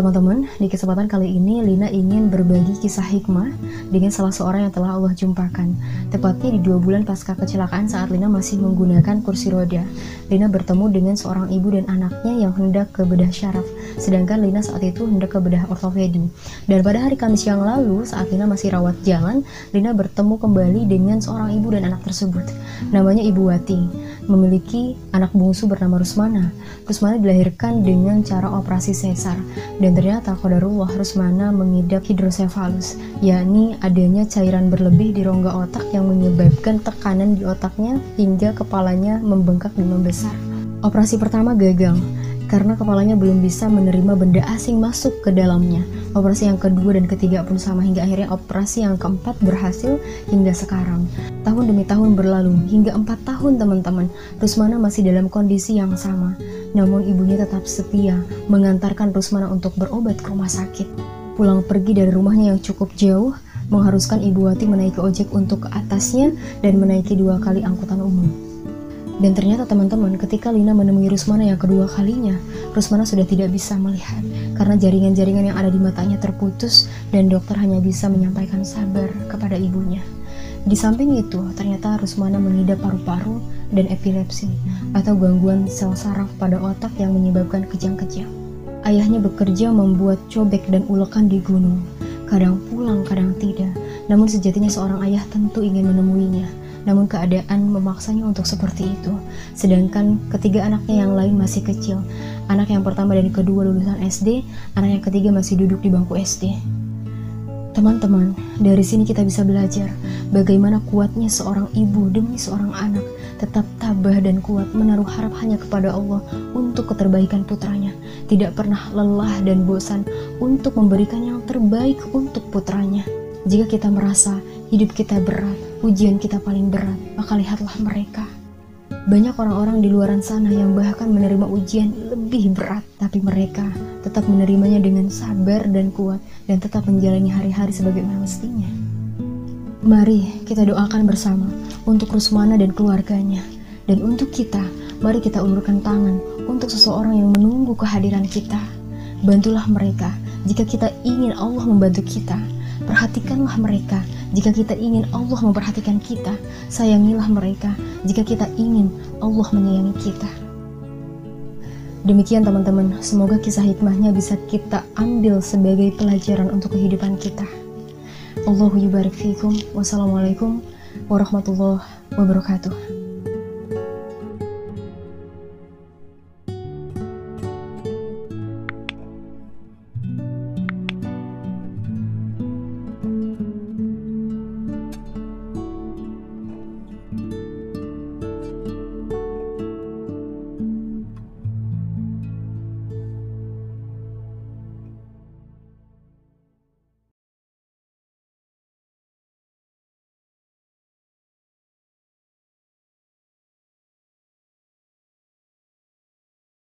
Teman-teman, di kesempatan kali ini Lina ingin berbagi kisah hikmah dengan salah seorang yang telah Allah jumpakan. Tepatnya di dua bulan pasca kecelakaan saat Lina masih menggunakan kursi roda. Lina bertemu dengan seorang ibu dan anaknya yang hendak ke bedah syaraf, sedangkan Lina saat itu hendak ke bedah ortopedi. Dan pada hari Kamis yang lalu, saat Lina masih rawat jalan, Lina bertemu kembali dengan seorang ibu dan anak tersebut. Namanya Ibu Wati, memiliki anak bungsu bernama Rusmana. Rusmana dilahirkan dengan cara operasi sesar dan ternyata Qadarullah Rusmana mengidap hidrosefalus, yakni adanya cairan berlebih di rongga otak yang menyebabkan tekanan di otaknya hingga kepalanya membengkak dan membesar. Operasi pertama gagal karena kepalanya belum bisa menerima benda asing masuk ke dalamnya. Operasi yang kedua dan ketiga pun sama hingga akhirnya operasi yang keempat berhasil hingga sekarang. Tahun demi tahun berlalu hingga empat tahun teman-teman, Rusmana masih dalam kondisi yang sama. Namun ibunya tetap setia mengantarkan Rusmana untuk berobat ke rumah sakit. Pulang pergi dari rumahnya yang cukup jauh, mengharuskan Ibu Wati menaiki ojek untuk ke atasnya dan menaiki dua kali angkutan umum. Dan ternyata teman-teman, ketika Lina menemui Rusmana yang kedua kalinya, Rusmana sudah tidak bisa melihat karena jaringan-jaringan yang ada di matanya terputus dan dokter hanya bisa menyampaikan sabar kepada ibunya. Di samping itu, ternyata Rusmana mengidap paru-paru dan epilepsi atau gangguan sel saraf pada otak yang menyebabkan kejang-kejang. Ayahnya bekerja membuat cobek dan ulekan di gunung. Kadang pulang, kadang tidak. Namun sejatinya seorang ayah tentu ingin menemuinya. Namun keadaan memaksanya untuk seperti itu. Sedangkan ketiga anaknya yang lain masih kecil. Anak yang pertama dan kedua lulusan SD, anak yang ketiga masih duduk di bangku SD. Teman-teman, dari sini kita bisa belajar bagaimana kuatnya seorang ibu demi seorang anak tetap tabah dan kuat menaruh harap hanya kepada Allah untuk keterbaikan putranya. Tidak pernah lelah dan bosan untuk memberikan yang terbaik untuk putranya. Jika kita merasa hidup kita berat, ujian kita paling berat, maka lihatlah mereka. Banyak orang-orang di luar sana yang bahkan menerima ujian lebih berat, tapi mereka tetap menerimanya dengan sabar dan kuat dan tetap menjalani hari-hari sebagaimana mestinya. Mari kita doakan bersama untuk Rusmana dan keluarganya. Dan untuk kita, mari kita ulurkan tangan untuk seseorang yang menunggu kehadiran kita. Bantulah mereka jika kita ingin Allah membantu kita. Perhatikanlah mereka jika kita ingin Allah memperhatikan kita, sayangilah mereka. Jika kita ingin Allah menyayangi kita. Demikian teman-teman, semoga kisah hikmahnya bisa kita ambil sebagai pelajaran untuk kehidupan kita. Allahu yubarik fikum. Wassalamualaikum warahmatullahi wabarakatuh.